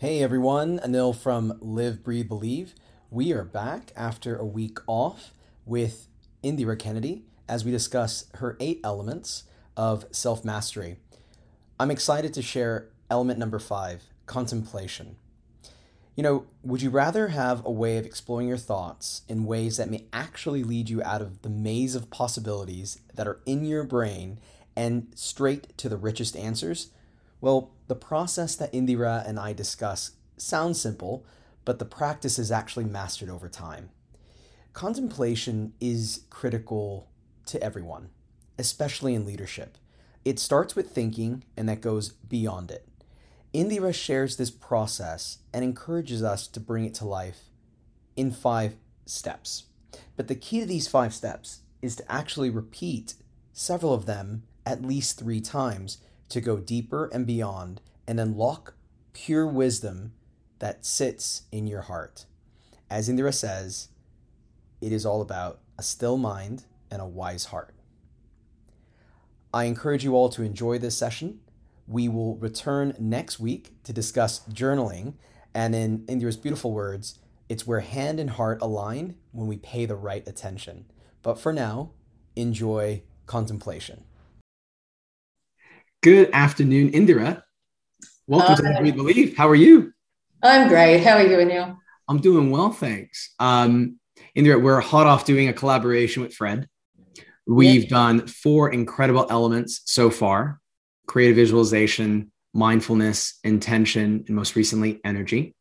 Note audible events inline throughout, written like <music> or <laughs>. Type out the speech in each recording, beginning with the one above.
Hey everyone, Anil from Live, Breathe, Believe. We are back after a week off with Indira Kennedy as we discuss her eight elements of self mastery. I'm excited to share element number five contemplation. You know, would you rather have a way of exploring your thoughts in ways that may actually lead you out of the maze of possibilities that are in your brain and straight to the richest answers? Well, the process that Indira and I discuss sounds simple, but the practice is actually mastered over time. Contemplation is critical to everyone, especially in leadership. It starts with thinking and that goes beyond it. Indira shares this process and encourages us to bring it to life in five steps. But the key to these five steps is to actually repeat several of them at least three times to go deeper and beyond and unlock pure wisdom that sits in your heart. As Indira says, it is all about a still mind and a wise heart. I encourage you all to enjoy this session. We will return next week to discuss journaling, and in Indira's beautiful words, it's where hand and heart align when we pay the right attention. But for now, enjoy contemplation. Good afternoon, Indira. Welcome Hi. to We Believe. How are you? I'm great. How are you, Anil? I'm doing well, thanks. Um, Indira, we're hot off doing a collaboration with Fred. We've yep. done four incredible elements so far creative visualization, mindfulness, intention, and most recently, energy.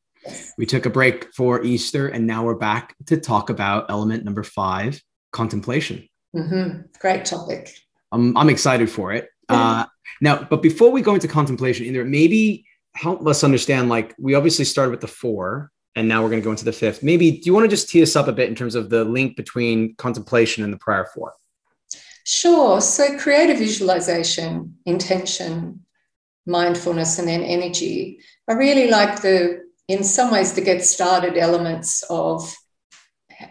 We took a break for Easter, and now we're back to talk about element number five contemplation. Mm-hmm. Great topic. I'm, I'm excited for it. Uh, now, but before we go into contemplation, Indira, maybe help us understand like we obviously started with the four and now we're going to go into the fifth. Maybe do you want to just tee us up a bit in terms of the link between contemplation and the prior four? Sure. So, creative visualization, intention, mindfulness, and then energy are really like the, in some ways, the get started elements of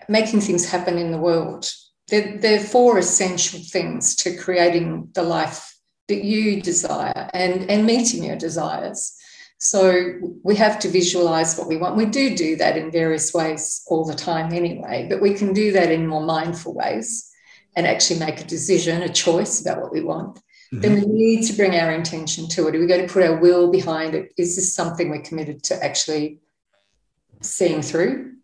making things happen in the world. They're, they're four essential things to creating the life that you desire and, and meeting your desires. So we have to visualize what we want. We do do that in various ways all the time anyway, but we can do that in more mindful ways and actually make a decision, a choice about what we want. Mm-hmm. Then we need to bring our intention to it. Are we going to put our will behind it? Is this something we're committed to actually seeing through?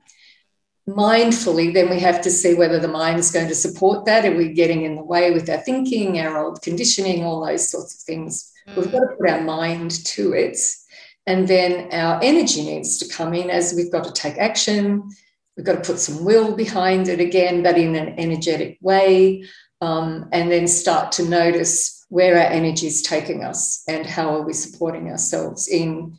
Mindfully, then we have to see whether the mind is going to support that. Are we getting in the way with our thinking, our old conditioning, all those sorts of things? Mm. We've got to put our mind to it. And then our energy needs to come in as we've got to take action. We've got to put some will behind it again, but in an energetic way. Um, and then start to notice where our energy is taking us and how are we supporting ourselves in,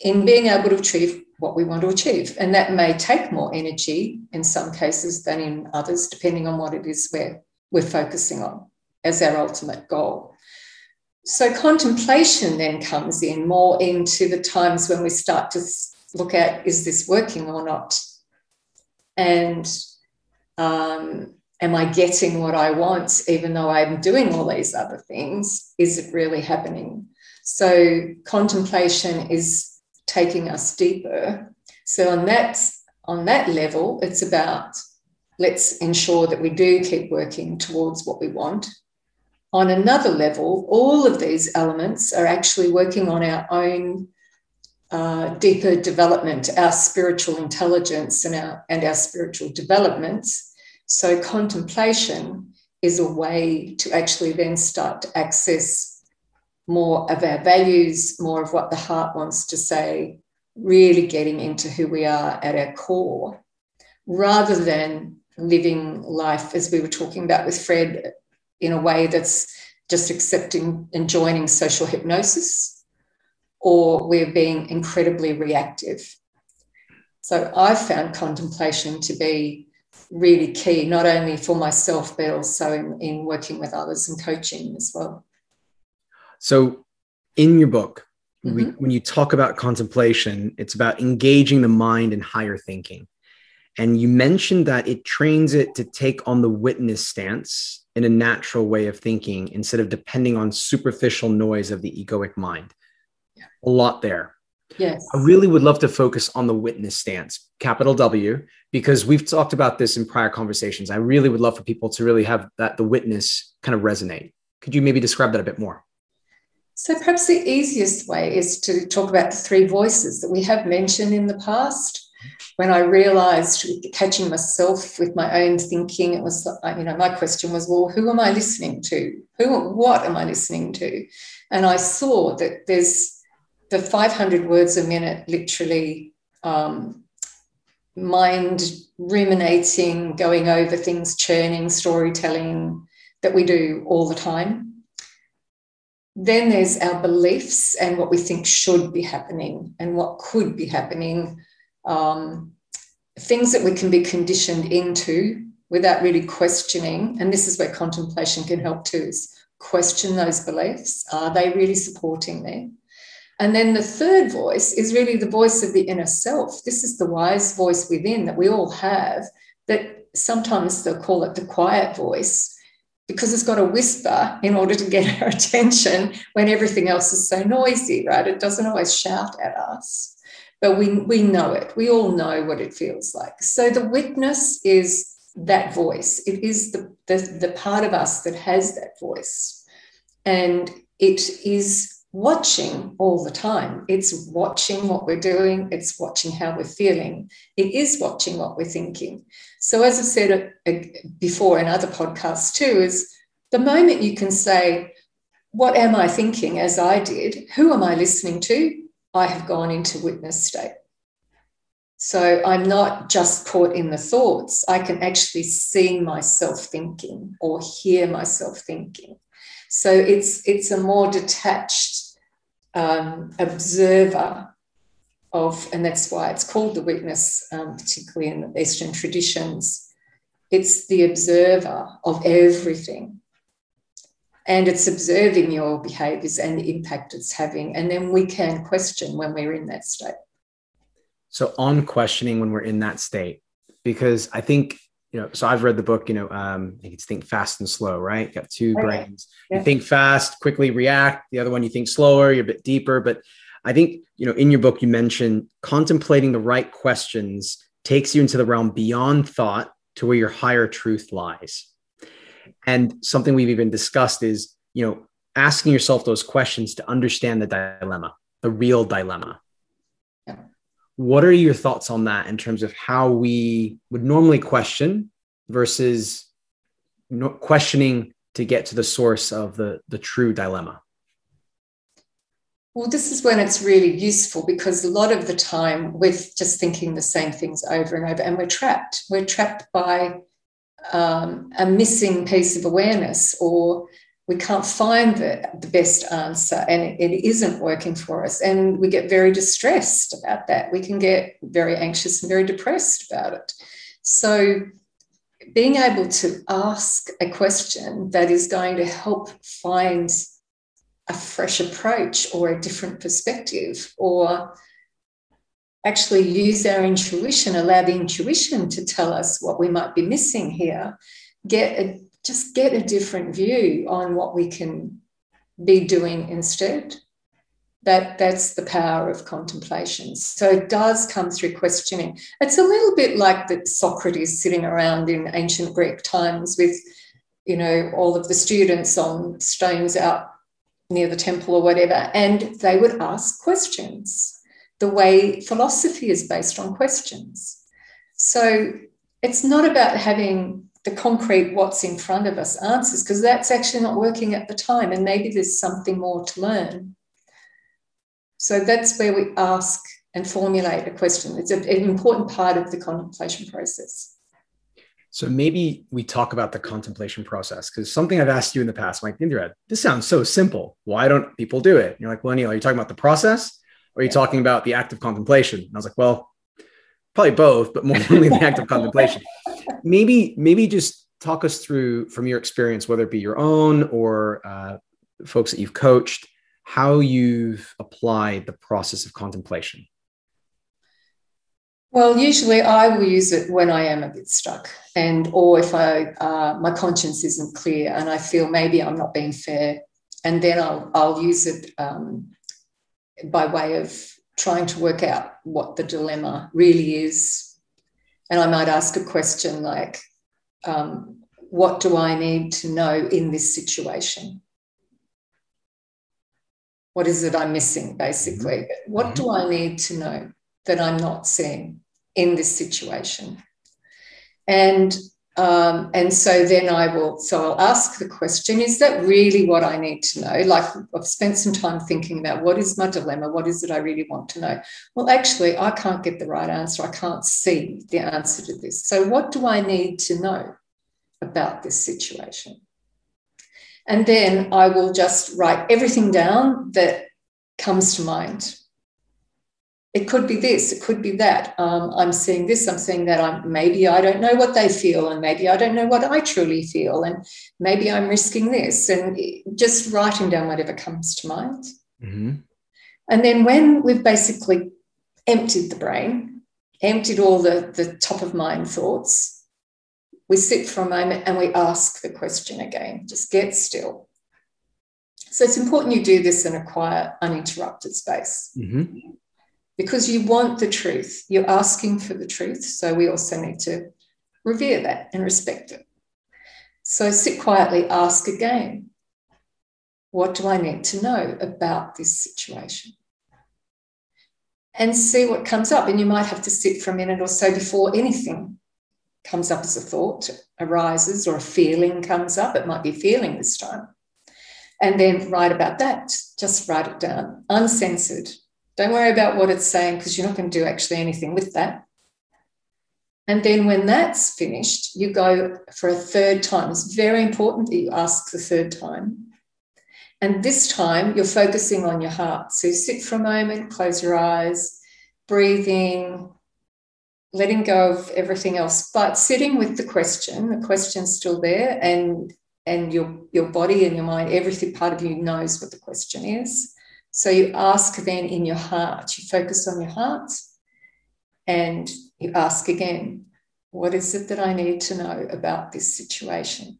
in being able to achieve what we want to achieve. And that may take more energy in some cases than in others, depending on what it is we're, we're focusing on as our ultimate goal. So, contemplation then comes in more into the times when we start to look at is this working or not? And um, am I getting what I want, even though I'm doing all these other things? Is it really happening? So, contemplation is taking us deeper. So on that on that level, it's about let's ensure that we do keep working towards what we want. On another level, all of these elements are actually working on our own uh, deeper development, our spiritual intelligence and our and our spiritual developments. So contemplation is a way to actually then start to access more of our values, more of what the heart wants to say, really getting into who we are at our core, rather than living life as we were talking about with Fred in a way that's just accepting and joining social hypnosis, or we're being incredibly reactive. So I've found contemplation to be really key, not only for myself, but also in, in working with others and coaching as well. So, in your book, mm-hmm. we, when you talk about contemplation, it's about engaging the mind in higher thinking. And you mentioned that it trains it to take on the witness stance in a natural way of thinking instead of depending on superficial noise of the egoic mind. Yeah. A lot there. Yes. I really would love to focus on the witness stance, capital W, because we've talked about this in prior conversations. I really would love for people to really have that the witness kind of resonate. Could you maybe describe that a bit more? So, perhaps the easiest way is to talk about the three voices that we have mentioned in the past. When I realized catching myself with my own thinking, it was, you know, my question was, well, who am I listening to? Who, what am I listening to? And I saw that there's the 500 words a minute, literally um, mind ruminating, going over things, churning, storytelling that we do all the time. Then there's our beliefs and what we think should be happening and what could be happening. Um, things that we can be conditioned into without really questioning. And this is where contemplation can help too, question those beliefs. Are they really supporting me? And then the third voice is really the voice of the inner self. This is the wise voice within that we all have, that sometimes they'll call it the quiet voice because it's got to whisper in order to get <laughs> our attention when everything else is so noisy, right? It doesn't always shout at us, but we, we know it. We all know what it feels like. So the witness is that voice, it is the, the, the part of us that has that voice. And it is watching all the time. It's watching what we're doing, it's watching how we're feeling, it is watching what we're thinking. So, as I said uh, uh, before in other podcasts too, is the moment you can say, What am I thinking as I did? Who am I listening to? I have gone into witness state. So I'm not just caught in the thoughts. I can actually see myself thinking or hear myself thinking. So it's it's a more detached um, observer of, and that's why it's called the witness, um, particularly in the Eastern traditions. It's the observer of everything. And it's observing your behaviors and the impact it's having. And then we can question when we're in that state. So, on questioning when we're in that state, because I think you know, so I've read the book, you know, um, I think it's think fast and slow, right? You got two okay. brains. Yeah. You think fast, quickly react. The other one, you think slower, you're a bit deeper. But I think, you know, in your book, you mentioned contemplating the right questions takes you into the realm beyond thought to where your higher truth lies. And something we've even discussed is, you know, asking yourself those questions to understand the dilemma, the real dilemma. What are your thoughts on that in terms of how we would normally question versus questioning to get to the source of the, the true dilemma? Well, this is when it's really useful because a lot of the time we're just thinking the same things over and over, and we're trapped. We're trapped by um, a missing piece of awareness or we can't find the, the best answer and it, it isn't working for us. And we get very distressed about that. We can get very anxious and very depressed about it. So, being able to ask a question that is going to help find a fresh approach or a different perspective or actually use our intuition, allow the intuition to tell us what we might be missing here, get a just get a different view on what we can be doing instead. That, that's the power of contemplation. So it does come through questioning. It's a little bit like that Socrates sitting around in ancient Greek times with, you know, all of the students on stones out near the temple or whatever, and they would ask questions. The way philosophy is based on questions. So it's not about having the concrete what's in front of us answers because that's actually not working at the time and maybe there's something more to learn so that's where we ask and formulate a question it's an important part of the contemplation process so maybe we talk about the contemplation process because something I've asked you in the past, Mike Indira, this sounds so simple. Why don't people do it? And you're like, well, Neil, are you talking about the process or are you yeah. talking about the act of contemplation? And I was like, well, probably both, but more only the act of contemplation <laughs> maybe maybe just talk us through from your experience, whether it be your own or uh, folks that you've coached, how you've applied the process of contemplation. Well, usually I will use it when I am a bit stuck, and or if I uh, my conscience isn't clear and I feel maybe I'm not being fair, and then I'll I'll use it um, by way of trying to work out what the dilemma really is. And I might ask a question like, um, What do I need to know in this situation? What is it I'm missing, basically? Mm-hmm. What do I need to know that I'm not seeing in this situation? And um, and so then I will, so I'll ask the question, is that really what I need to know? Like I've spent some time thinking about what is my dilemma? What is it I really want to know? Well, actually, I can't get the right answer. I can't see the answer to this. So, what do I need to know about this situation? And then I will just write everything down that comes to mind it could be this, it could be that. Um, I'm seeing this, I'm seeing that. I'm maybe I don't know what they feel, and maybe I don't know what I truly feel, and maybe I'm risking this, and just writing down whatever comes to mind. Mm-hmm. And then when we've basically emptied the brain, emptied all the, the top of mind thoughts, we sit for a moment and we ask the question again. Just get still. So it's important you do this in a quiet, uninterrupted space. Mm-hmm because you want the truth. You're asking for the truth. So we also need to revere that and respect it. So sit quietly, ask again what do I need to know about this situation? And see what comes up. And you might have to sit for a minute or so before anything comes up as a thought arises or a feeling comes up. It might be feeling this time. And then write about that. Just write it down, uncensored, don't worry about what it's saying because you're not going to do actually anything with that. And then when that's finished, you go for a third time. It's very important that you ask the third time. And this time you're focusing on your heart. So you sit for a moment, close your eyes, breathing, letting go of everything else, but sitting with the question. The question's still there, and and your your body and your mind, everything part of you knows what the question is. So you ask then in your heart, you focus on your heart and you ask again, what is it that I need to know about this situation?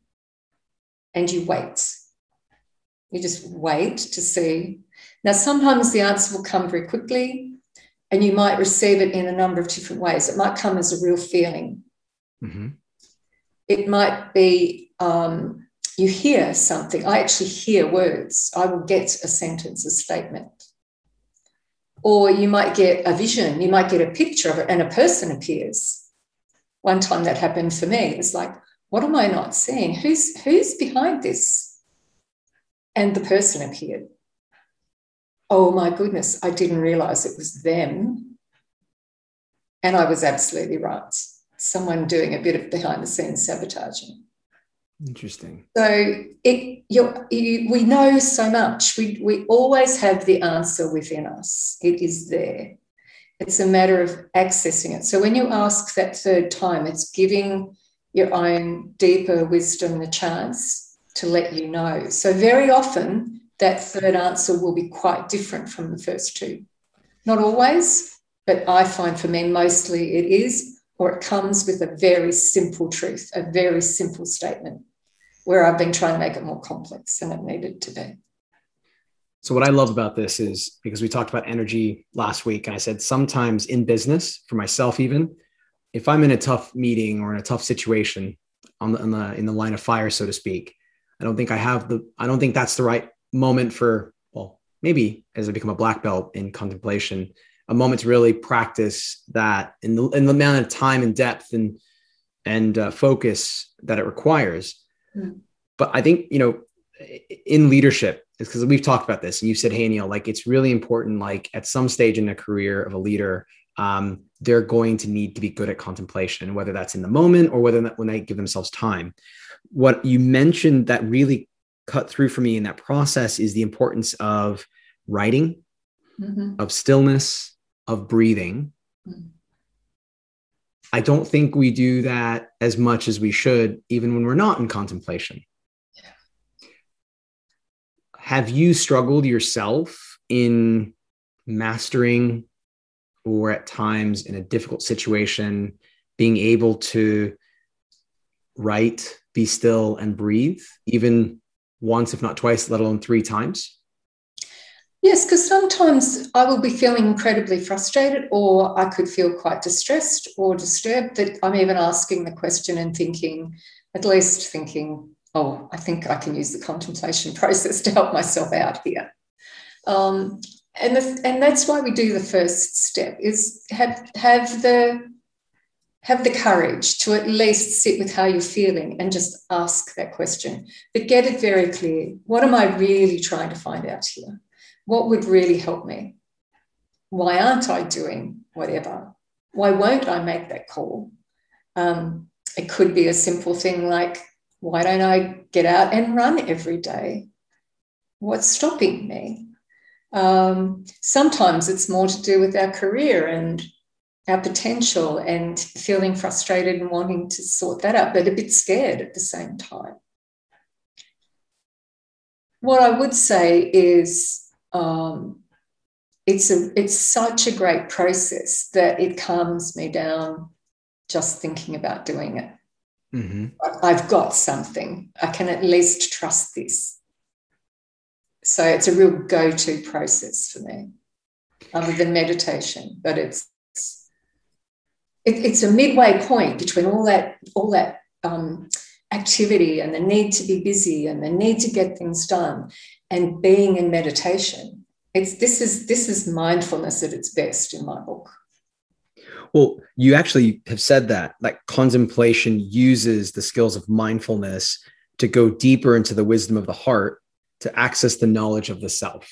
And you wait. You just wait to see. Now, sometimes the answer will come very quickly, and you might receive it in a number of different ways. It might come as a real feeling. Mm-hmm. It might be um, you hear something. I actually hear words. I will get a sentence, a statement. Or you might get a vision, you might get a picture of it, and a person appears. One time that happened for me. it was like, what am I not seeing? Who's who's behind this? And the person appeared. Oh my goodness, I didn't realize it was them. And I was absolutely right. Someone doing a bit of behind the scenes sabotaging. Interesting. So it you, we know so much. We we always have the answer within us. It is there. It's a matter of accessing it. So when you ask that third time, it's giving your own deeper wisdom the chance to let you know. So very often that third answer will be quite different from the first two. Not always, but I find for me mostly it is or it comes with a very simple truth, a very simple statement, where I've been trying to make it more complex than it needed to be. So, what I love about this is because we talked about energy last week, and I said sometimes in business, for myself, even if I'm in a tough meeting or in a tough situation on the, on the in the line of fire, so to speak, I don't think I have the, I don't think that's the right moment for, well, maybe as I become a black belt in contemplation, a moment to really practice that in the, in the amount of time and depth and and uh, focus that it requires. Mm. But I think you know, in leadership, is because we've talked about this, and you said, "Hey, Neil, like it's really important. Like at some stage in a career of a leader, um, they're going to need to be good at contemplation, whether that's in the moment or whether that when they give themselves time." What you mentioned that really cut through for me in that process is the importance of writing, mm-hmm. of stillness, of breathing. I don't think we do that as much as we should, even when we're not in contemplation. Yeah. Have you struggled yourself in mastering or at times in a difficult situation, being able to write, be still, and breathe, even once, if not twice, let alone three times? Yes, because sometimes I will be feeling incredibly frustrated, or I could feel quite distressed or disturbed that I'm even asking the question and thinking, at least thinking, oh, I think I can use the contemplation <laughs> process to help myself out here. Um, and, the, and that's why we do the first step is have, have the have the courage to at least sit with how you're feeling and just ask that question. But get it very clear. What am i really trying to find out here what would really help me? Why aren't I doing whatever? Why won't I make that call? Um, it could be a simple thing like, why don't I get out and run every day? What's stopping me? Um, sometimes it's more to do with our career and our potential and feeling frustrated and wanting to sort that out, but a bit scared at the same time. What I would say is um, it's a it's such a great process that it calms me down just thinking about doing it. Mm-hmm. I've got something. I can at least trust this. So it's a real go-to process for me, other than meditation. But it's it, it's a midway point between all that all that um, activity and the need to be busy and the need to get things done and being in meditation. It's this is this is mindfulness at its best in my book. Well, you actually have said that like contemplation uses the skills of mindfulness to go deeper into the wisdom of the heart to access the knowledge of the self.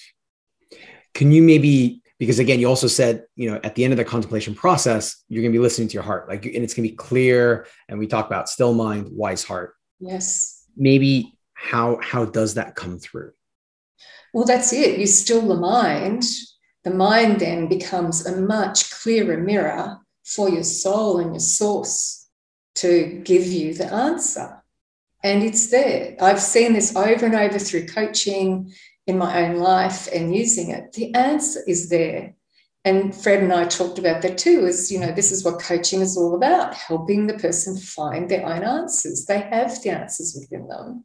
Can you maybe because again you also said you know at the end of the contemplation process you're going to be listening to your heart like and it's going to be clear and we talk about still mind wise heart yes maybe how how does that come through well, that's it. You still the mind. The mind then becomes a much clearer mirror for your soul and your source to give you the answer. And it's there. I've seen this over and over through coaching in my own life and using it. The answer is there. And Fred and I talked about that too, is, you know, this is what coaching is all about, helping the person find their own answers. They have the answers within them.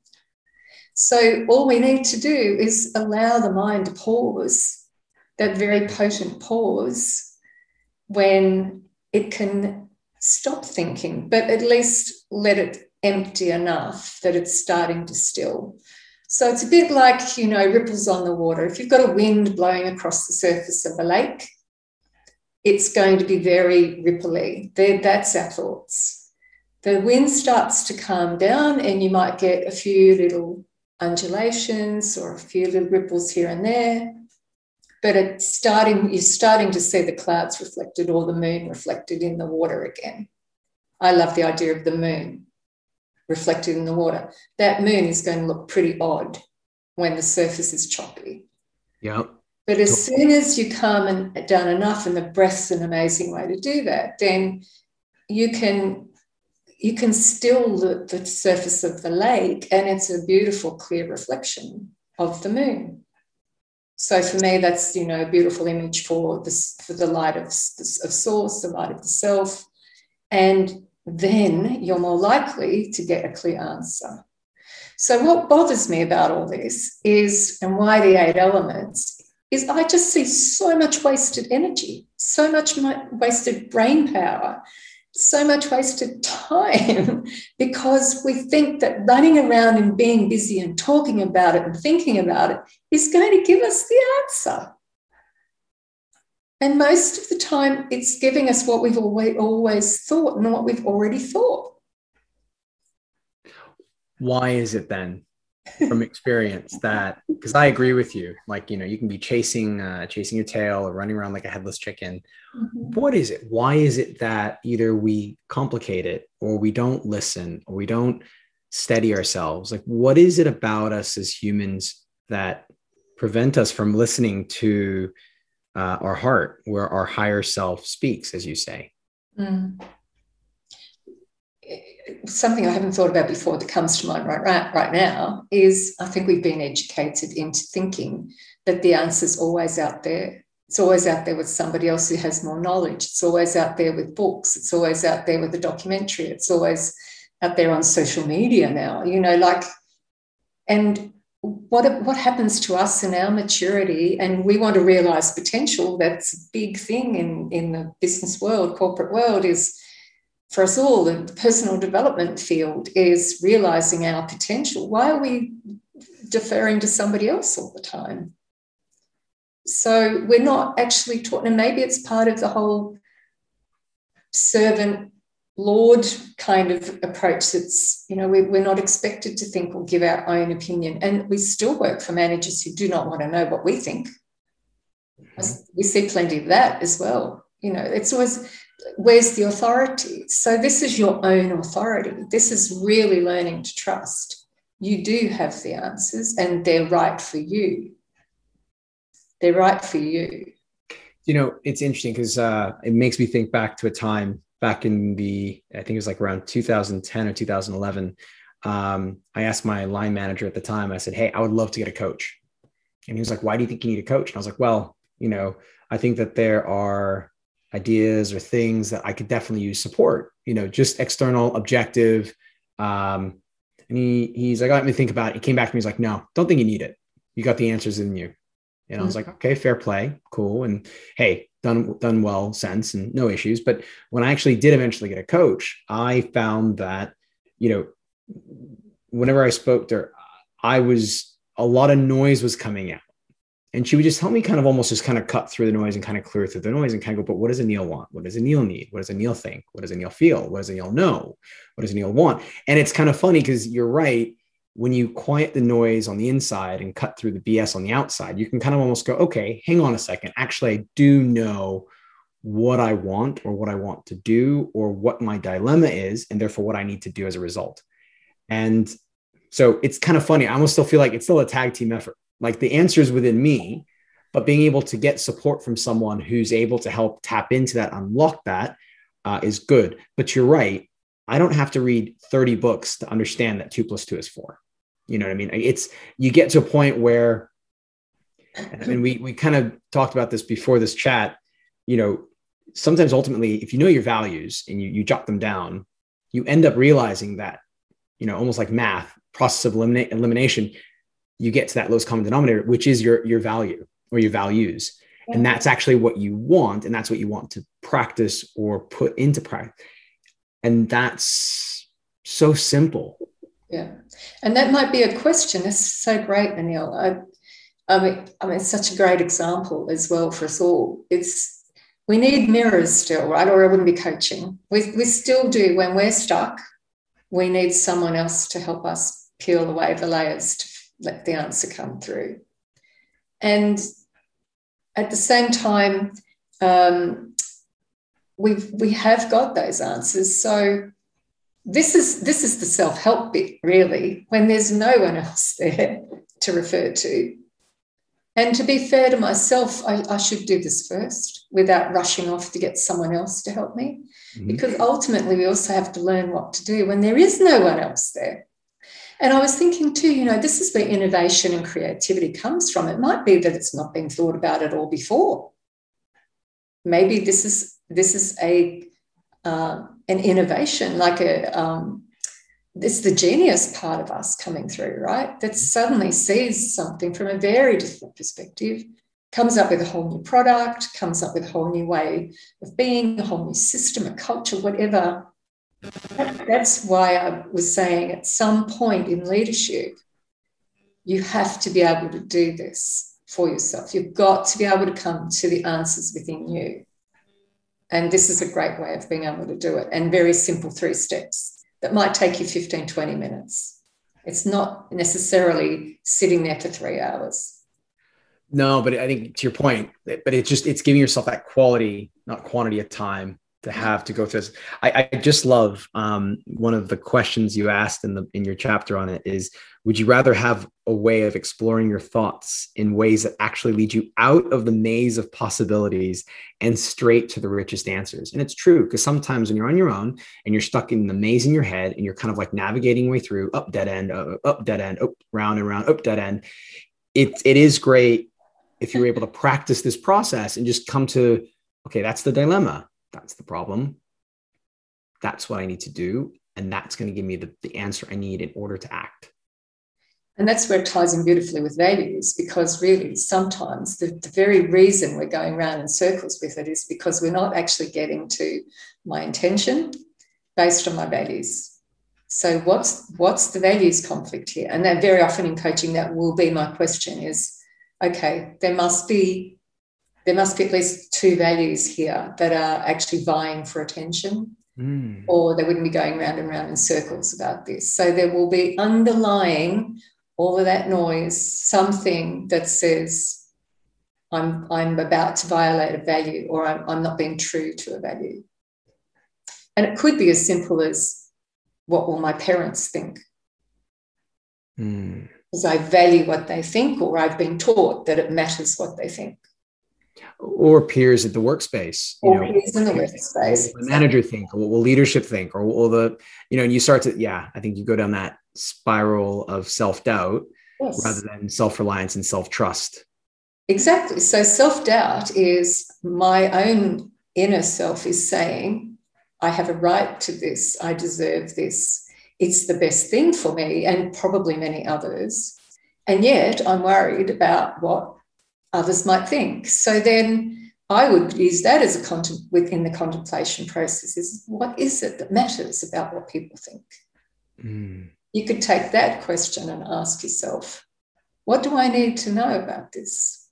So all we need to do is allow the mind to pause, that very potent pause, when it can stop thinking, but at least let it empty enough that it's starting to still. So it's a bit like, you know, ripples on the water. If you've got a wind blowing across the surface of a lake, it's going to be very ripply. That's our thoughts. The wind starts to calm down, and you might get a few little undulations or a few little ripples here and there. But it's starting, you're starting to see the clouds reflected or the moon reflected in the water again. I love the idea of the moon reflected in the water. That moon is going to look pretty odd when the surface is choppy. Yeah. But as soon as you calm and down enough, and the breath's an amazing way to do that, then you can you can still the, the surface of the lake and it's a beautiful clear reflection of the moon so for me that's you know a beautiful image for this for the light of, of source the light of the self and then you're more likely to get a clear answer so what bothers me about all this is and why the eight elements is i just see so much wasted energy so much wasted brain power so much wasted time <laughs> because we think that running around and being busy and talking about it and thinking about it is going to give us the answer. And most of the time, it's giving us what we've always, always thought and what we've already thought. Why is it then from experience that because I agree with you. Like, you know, you can be chasing uh, chasing your tail or running around like a headless chicken. Mm-hmm. What is it? Why is it that either we complicate it or we don't listen or we don't steady ourselves? Like, what is it about us as humans that prevent us from listening to uh, our heart, where our higher self speaks, as you say? Mm something I haven't thought about before that comes to mind right, right, right now is I think we've been educated into thinking that the answer's always out there. It's always out there with somebody else who has more knowledge. It's always out there with books. It's always out there with a documentary. It's always out there on social media now, you know, like, and what, what happens to us in our maturity and we want to realize potential that's a big thing in, in the business world corporate world is for us all the personal development field is realizing our potential. Why are we deferring to somebody else all the time? So we're not actually taught and maybe it's part of the whole servant Lord kind of approach that's, you know, we, we're not expected to think or give our own opinion. And we still work for managers who do not want to know what we think. Mm-hmm. We see plenty of that as well. You know, it's always where's the authority? So this is your own authority. This is really learning to trust. You do have the answers and they're right for you. They're right for you. You know, it's interesting because uh, it makes me think back to a time back in the I think it was like around 2010 or 2011. Um, I asked my line manager at the time. I said, "Hey, I would love to get a coach," and he was like, "Why do you think you need a coach?" And I was like, "Well, you know, I think that there are ideas or things that I could definitely use support. You know, just external, objective." Um, and he he's like, "Let me think about it." He came back to me. He's like, "No, don't think you need it. You got the answers in you." And I was mm-hmm. like, okay, fair play, cool. And hey, done done well since and no issues. But when I actually did eventually get a coach, I found that, you know, whenever I spoke to her, I was a lot of noise was coming out. And she would just help me kind of almost just kind of cut through the noise and kind of clear through the noise and kind of go, but what does Anil want? What does Anil need? What does Anil think? What does Anil feel? What does Anil know? What does Anil want? And it's kind of funny because you're right when you quiet the noise on the inside and cut through the BS on the outside, you can kind of almost go, okay, hang on a second. Actually, I do know what I want or what I want to do or what my dilemma is, and therefore what I need to do as a result. And so it's kind of funny. I almost still feel like it's still a tag team effort. Like the answer is within me, but being able to get support from someone who's able to help tap into that, unlock that, uh, is good. But you're right. I don't have to read 30 books to understand that two plus two is four. You know what I mean? It's you get to a point where, I mean, we we kind of talked about this before this chat. You know, sometimes ultimately, if you know your values and you you jot them down, you end up realizing that, you know, almost like math process of eliminate, elimination, you get to that lowest common denominator, which is your your value or your values. And that's actually what you want, and that's what you want to practice or put into practice. And that's so simple yeah. And that might be a question. It's so great, Anil. I, I mean, I mean, it's such a great example as well for us all. It's we need mirrors still, right? Or I wouldn't be coaching. We, we still do when we're stuck. We need someone else to help us peel away the layers to let the answer come through. And at the same time, um, we've we have got those answers. So this is this is the self-help bit really when there's no one else there to refer to and to be fair to myself I, I should do this first without rushing off to get someone else to help me mm-hmm. because ultimately we also have to learn what to do when there is no one else there and I was thinking too, you know, this is where innovation and creativity comes from. It might be that it's not been thought about at all before. Maybe this is this is a uh, an innovation, like a um, it's the genius part of us coming through, right? That suddenly sees something from a very different perspective, comes up with a whole new product, comes up with a whole new way of being, a whole new system, a culture, whatever. That's why I was saying at some point in leadership, you have to be able to do this for yourself. You've got to be able to come to the answers within you. And this is a great way of being able to do it and very simple three steps that might take you 15, 20 minutes. It's not necessarily sitting there for three hours. No, but I think to your point, but it's just, it's giving yourself that quality, not quantity of time to have to go through this. I, I just love um, one of the questions you asked in the in your chapter on it is would you rather have a way of exploring your thoughts in ways that actually lead you out of the maze of possibilities and straight to the richest answers and it's true because sometimes when you're on your own and you're stuck in the maze in your head and you're kind of like navigating way through up dead end up dead end up round and round up dead end it, it is great if you're able to practice this process and just come to okay that's the dilemma that's the problem. That's what I need to do. And that's going to give me the, the answer I need in order to act. And that's where it ties in beautifully with values, because really sometimes the, the very reason we're going around in circles with it is because we're not actually getting to my intention based on my values. So what's what's the values conflict here? And that very often in coaching, that will be my question is, okay, there must be there must be at least two values here that are actually vying for attention, mm. or they wouldn't be going round and round in circles about this. So there will be underlying all of that noise, something that says, I'm, I'm about to violate a value or I'm, I'm not being true to a value. And it could be as simple as what will my parents think? Mm. Because I value what they think, or I've been taught that it matters what they think. Or peers at the workspace. You or know, peers in the workspace. What the manager think, or what will leadership think, or will the, you know, and you start to, yeah, I think you go down that spiral of self doubt yes. rather than self reliance and self trust. Exactly. So self doubt is my own inner self is saying, I have a right to this. I deserve this. It's the best thing for me and probably many others. And yet I'm worried about what others might think. So then I would use that as a content within the contemplation process is what is it that matters about what people think? Mm. You could take that question and ask yourself, what do I need to know about this?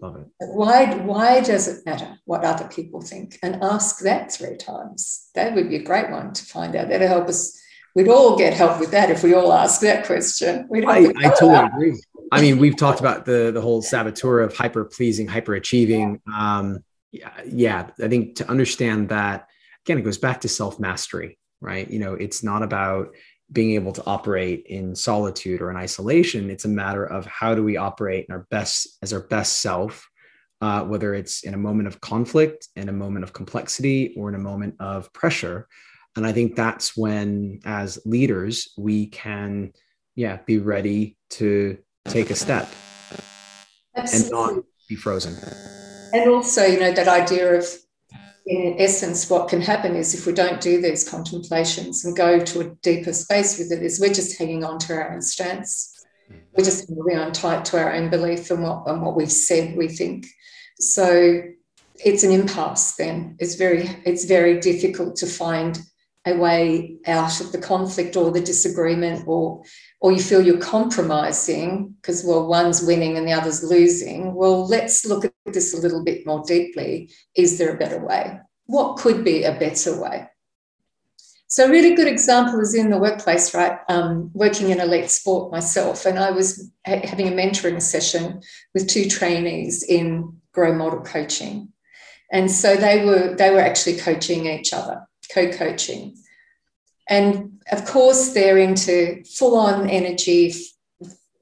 Love it. Why, why does it matter what other people think? And ask that three times. That would be a great one to find out. That'll help us. We'd all get help with that if we all ask that question. I, I totally agree. I mean, we've talked about the the whole saboteur of hyper pleasing, hyper achieving. Um, yeah, yeah, I think to understand that again, it goes back to self mastery, right? You know, it's not about being able to operate in solitude or in isolation. It's a matter of how do we operate in our best as our best self, uh, whether it's in a moment of conflict, in a moment of complexity, or in a moment of pressure. And I think that's when, as leaders, we can, yeah, be ready to take a step Absolutely. and not be frozen. And also, you know, that idea of in essence, what can happen is if we don't do these contemplations and go to a deeper space with it, is we're just hanging on to our own stance. We're just really on tight to our own belief and what, and what we've said we think. So it's an impasse then. It's very, it's very difficult to find a way out of the conflict or the disagreement or or you feel you're compromising because well one's winning and the other's losing. Well let's look at this a little bit more deeply. Is there a better way? What could be a better way? So a really good example is in the workplace right? Um, working in elite sport myself and i was ha- having a mentoring session with two trainees in grow model coaching. And so they were they were actually coaching each other co-coaching and of course, they're into full on energy,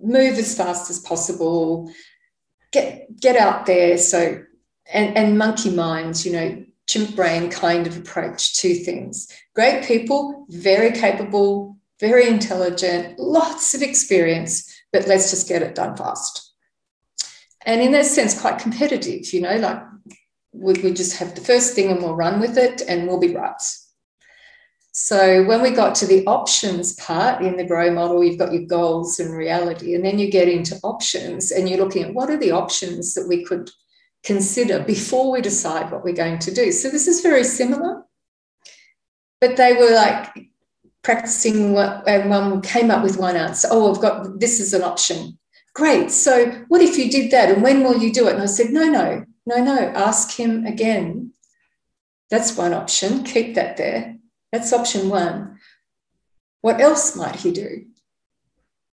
move as fast as possible, get, get out there. So, and, and monkey minds, you know, chimp brain kind of approach to things. Great people, very capable, very intelligent, lots of experience, but let's just get it done fast. And in that sense, quite competitive, you know, like we, we just have the first thing and we'll run with it and we'll be right. So when we got to the options part in the grow model, you've got your goals and reality, and then you get into options and you're looking at what are the options that we could consider before we decide what we're going to do. So this is very similar, but they were like practicing what, and one came up with one answer. Oh, I've got this is an option. Great. So what if you did that, and when will you do it? And I said, no, no, no, no. Ask him again. That's one option. Keep that there that's option one. What else might he do?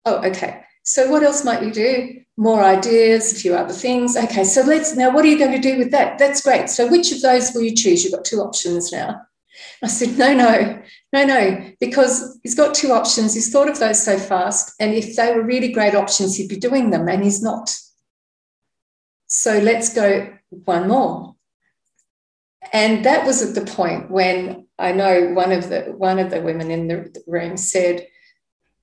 Oh, okay. So what else might you do? More ideas, a few other things. Okay, so let's now, what are you going to do with that? That's great. So which of those will you choose? You've got two options now. I said, no, no, no, no, because he's got two options. He's thought of those so fast. And if they were really great options, he'd be doing them, and he's not. So let's go one more. And that was at the point when I know one of the one of the women in the room said,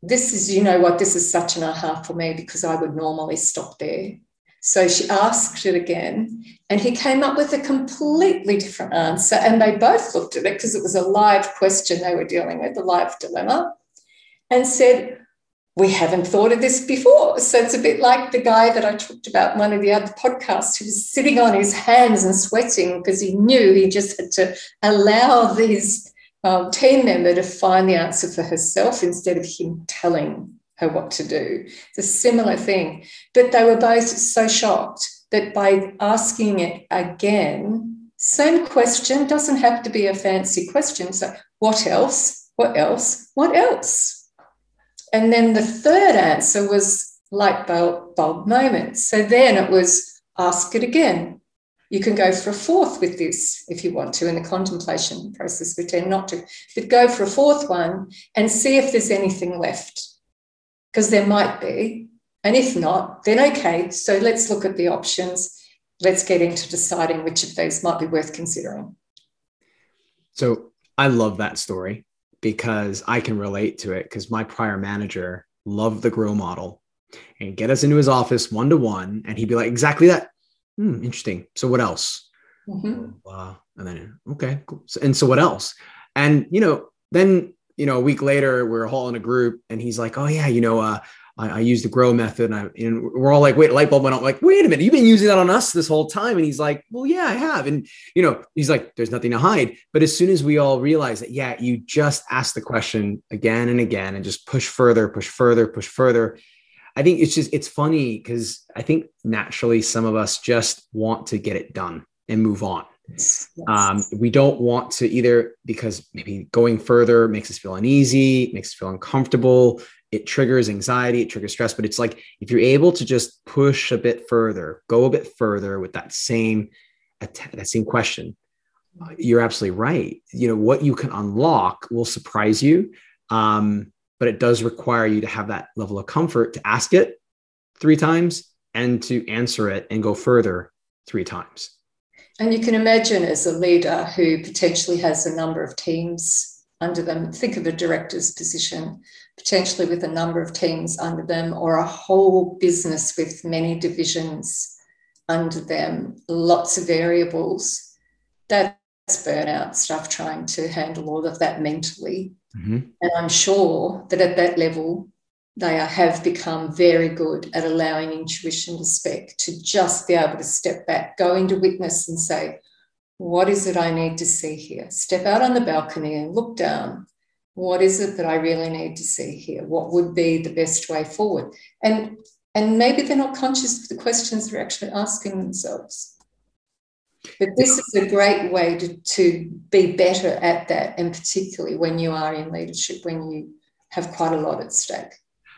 "This is, you know what, this is such an aha for me because I would normally stop there." So she asked it again, and he came up with a completely different answer. And they both looked at it because it was a live question they were dealing with, a live dilemma, and said, we haven't thought of this before. So it's a bit like the guy that I talked about one of the other podcasts who was sitting on his hands and sweating because he knew he just had to allow these um, team member to find the answer for herself instead of him telling her what to do. It's a similar thing. But they were both so shocked that by asking it again, same question doesn't have to be a fancy question. So, what else? What else? What else? And then the third answer was light bulb, bulb moment. So then it was ask it again. You can go for a fourth with this if you want to in the contemplation process. We tend not to, but go for a fourth one and see if there's anything left, because there might be. And if not, then okay. So let's look at the options. Let's get into deciding which of those might be worth considering. So I love that story because I can relate to it because my prior manager loved the grow model and get us into his office one to one and he'd be like exactly that. Hmm, interesting. So what else? Mm-hmm. uh, and then okay cool. so, and so what else? And you know then you know a week later we're all in a group and he's like oh yeah you know uh, I, I use the grow method and, I, and we're all like, wait, light bulb went on. Like, wait a minute, you've been using that on us this whole time. And he's like, well, yeah, I have. And, you know, he's like, there's nothing to hide. But as soon as we all realize that, yeah, you just ask the question again and again and just push further, push further, push further. I think it's just, it's funny because I think naturally some of us just want to get it done and move on. Yes. Um, we don't want to either because maybe going further makes us feel uneasy, makes us feel uncomfortable, it triggers anxiety, it triggers stress. But it's like if you're able to just push a bit further, go a bit further with that same that same question, you're absolutely right. You know what you can unlock will surprise you, um, but it does require you to have that level of comfort to ask it three times and to answer it and go further three times. And you can imagine as a leader who potentially has a number of teams under them. Think of a director's position, potentially with a number of teams under them, or a whole business with many divisions under them, lots of variables. That's burnout stuff, trying to handle all of that mentally. Mm-hmm. And I'm sure that at that level, they have become very good at allowing intuition to speak, to just be able to step back, go into witness and say, what is it I need to see here? Step out on the balcony and look down. What is it that I really need to see here? What would be the best way forward? And and maybe they're not conscious of the questions they're actually asking themselves. But this is a great way to, to be better at that, and particularly when you are in leadership, when you have quite a lot at stake.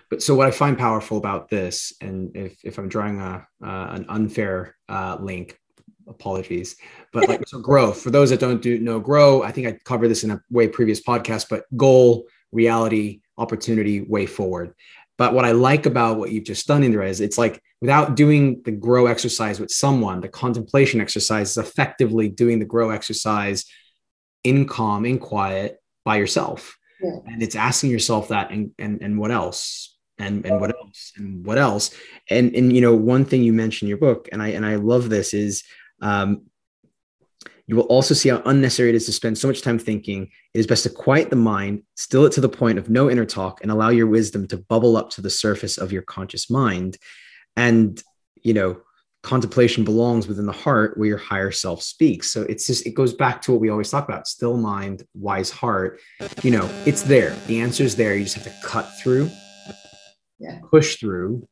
But so what I find powerful about this, and if, if I'm drawing a, uh, an unfair uh, link, apologies. But like so growth for those that don't do know grow i think i covered this in a way previous podcast but goal reality opportunity way forward. But what i like about what you've just done Indira is it's like without doing the grow exercise with someone the contemplation exercise is effectively doing the grow exercise in calm in quiet by yourself. Yeah. and it's asking yourself that and and, and what else? And and what else? And what else? And and you know one thing you mentioned in your book and i and i love this is um, you will also see how unnecessary it is to spend so much time thinking. It is best to quiet the mind, still it to the point of no inner talk, and allow your wisdom to bubble up to the surface of your conscious mind. And, you know, contemplation belongs within the heart where your higher self speaks. So it's just, it goes back to what we always talk about still mind, wise heart. You know, it's there. The answer is there. You just have to cut through, yeah. push through,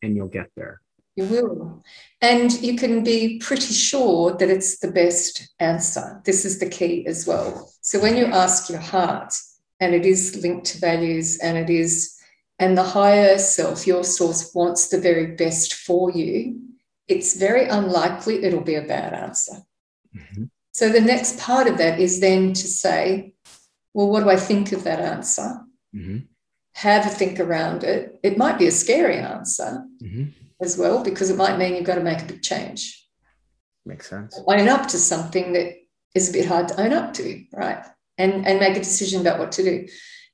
and you'll get there. You will. And you can be pretty sure that it's the best answer. This is the key as well. So when you ask your heart, and it is linked to values, and it is, and the higher self, your source wants the very best for you, it's very unlikely it'll be a bad answer. Mm-hmm. So the next part of that is then to say, well, what do I think of that answer? Mm-hmm. Have a think around it. It might be a scary answer. Mm-hmm as well, because it might mean you've got to make a big change. Makes sense. Own up to something that is a bit hard to own up to, right? And, and make a decision about what to do.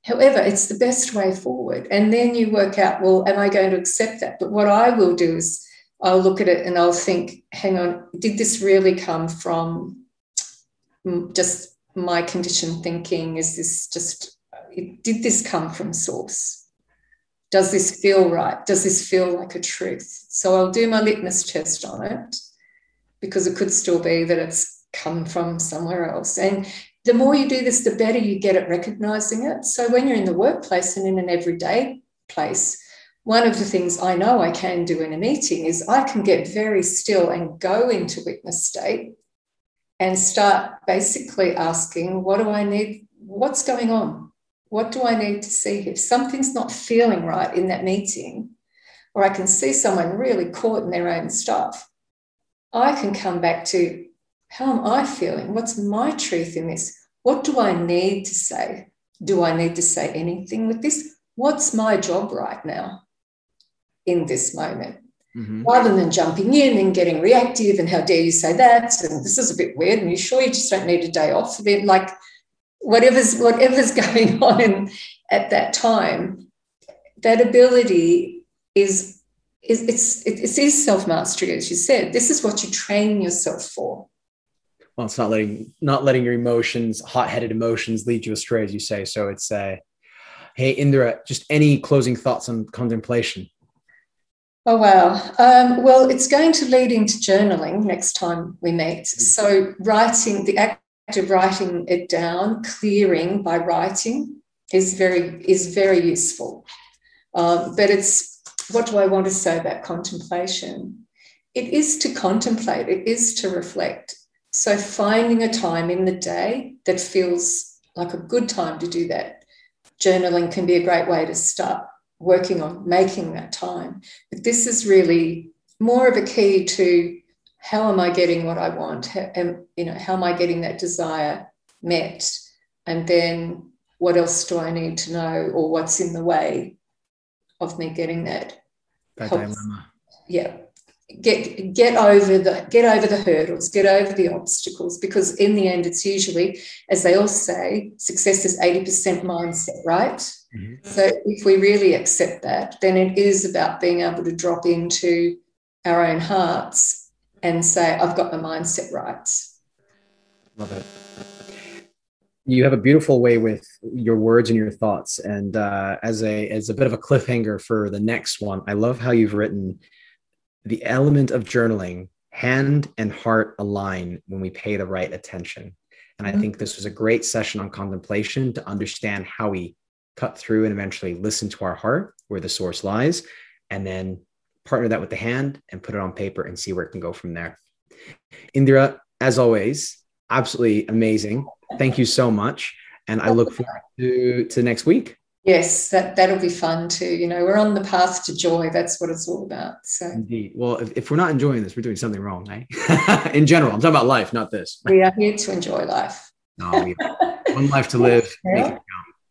However, it's the best way forward. And then you work out, well, am I going to accept that? But what I will do is I'll look at it and I'll think, hang on, did this really come from just my conditioned thinking? Is this just, did this come from source? Does this feel right? Does this feel like a truth? So I'll do my litmus test on it because it could still be that it's come from somewhere else. And the more you do this, the better you get at recognizing it. So when you're in the workplace and in an everyday place, one of the things I know I can do in a meeting is I can get very still and go into witness state and start basically asking, what do I need? What's going on? What do I need to see? If something's not feeling right in that meeting, or I can see someone really caught in their own stuff, I can come back to how am I feeling? What's my truth in this? What do I need to say? Do I need to say anything with this? What's my job right now in this moment? Mm-hmm. Rather than jumping in and getting reactive and how dare you say that and this is a bit weird and you sure you just don't need a day off then like whatever's whatever's <laughs> going on in, at that time that ability is is it's it, it is self-mastery as you said this is what you train yourself for well it's not letting not letting your emotions hot-headed emotions lead you astray as you say so it's uh hey indira just any closing thoughts on contemplation Oh, wow. Um, well, it's going to lead into journaling next time we meet. Mm-hmm. So, writing, the act of writing it down, clearing by writing is very, is very useful. Um, but it's what do I want to say about contemplation? It is to contemplate, it is to reflect. So, finding a time in the day that feels like a good time to do that. Journaling can be a great way to start working on making that time. But this is really more of a key to how am I getting what I want? How, am, you know, how am I getting that desire met? And then what else do I need to know or what's in the way of me getting that? Yeah. Get get over the get over the hurdles, get over the obstacles, because in the end, it's usually, as they all say, success is 80% mindset, right? Mm-hmm. So if we really accept that, then it is about being able to drop into our own hearts and say, I've got my mindset right. Love it. You have a beautiful way with your words and your thoughts. And uh, as a as a bit of a cliffhanger for the next one, I love how you've written the element of journaling hand and heart align when we pay the right attention. And I mm-hmm. think this was a great session on contemplation to understand how we cut through and eventually listen to our heart where the source lies, and then partner that with the hand and put it on paper and see where it can go from there. Indira, as always, absolutely amazing. Thank you so much. And I look forward to, to next week. Yes, that, that'll be fun too. You know, we're on the path to joy. That's what it's all about. So indeed. Well, if, if we're not enjoying this, we're doing something wrong, eh? <laughs> In general, I'm talking about life, not this. We are here to enjoy life. No, one life to live. <laughs>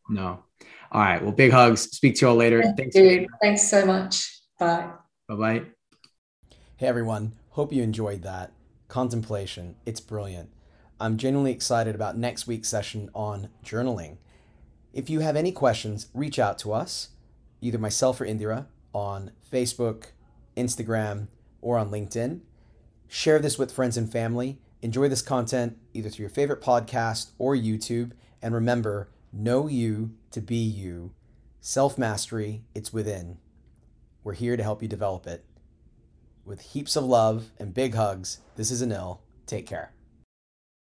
No. All right. Well, big hugs. Speak to you all later. Thanks. Dude, thanks so much. Bye. Bye bye. Hey, everyone. Hope you enjoyed that. Contemplation. It's brilliant. I'm genuinely excited about next week's session on journaling. If you have any questions, reach out to us, either myself or Indira, on Facebook, Instagram, or on LinkedIn. Share this with friends and family. Enjoy this content either through your favorite podcast or YouTube. And remember, know you to be you. Self mastery, it's within. We're here to help you develop it. With heaps of love and big hugs, this is Anil. Take care.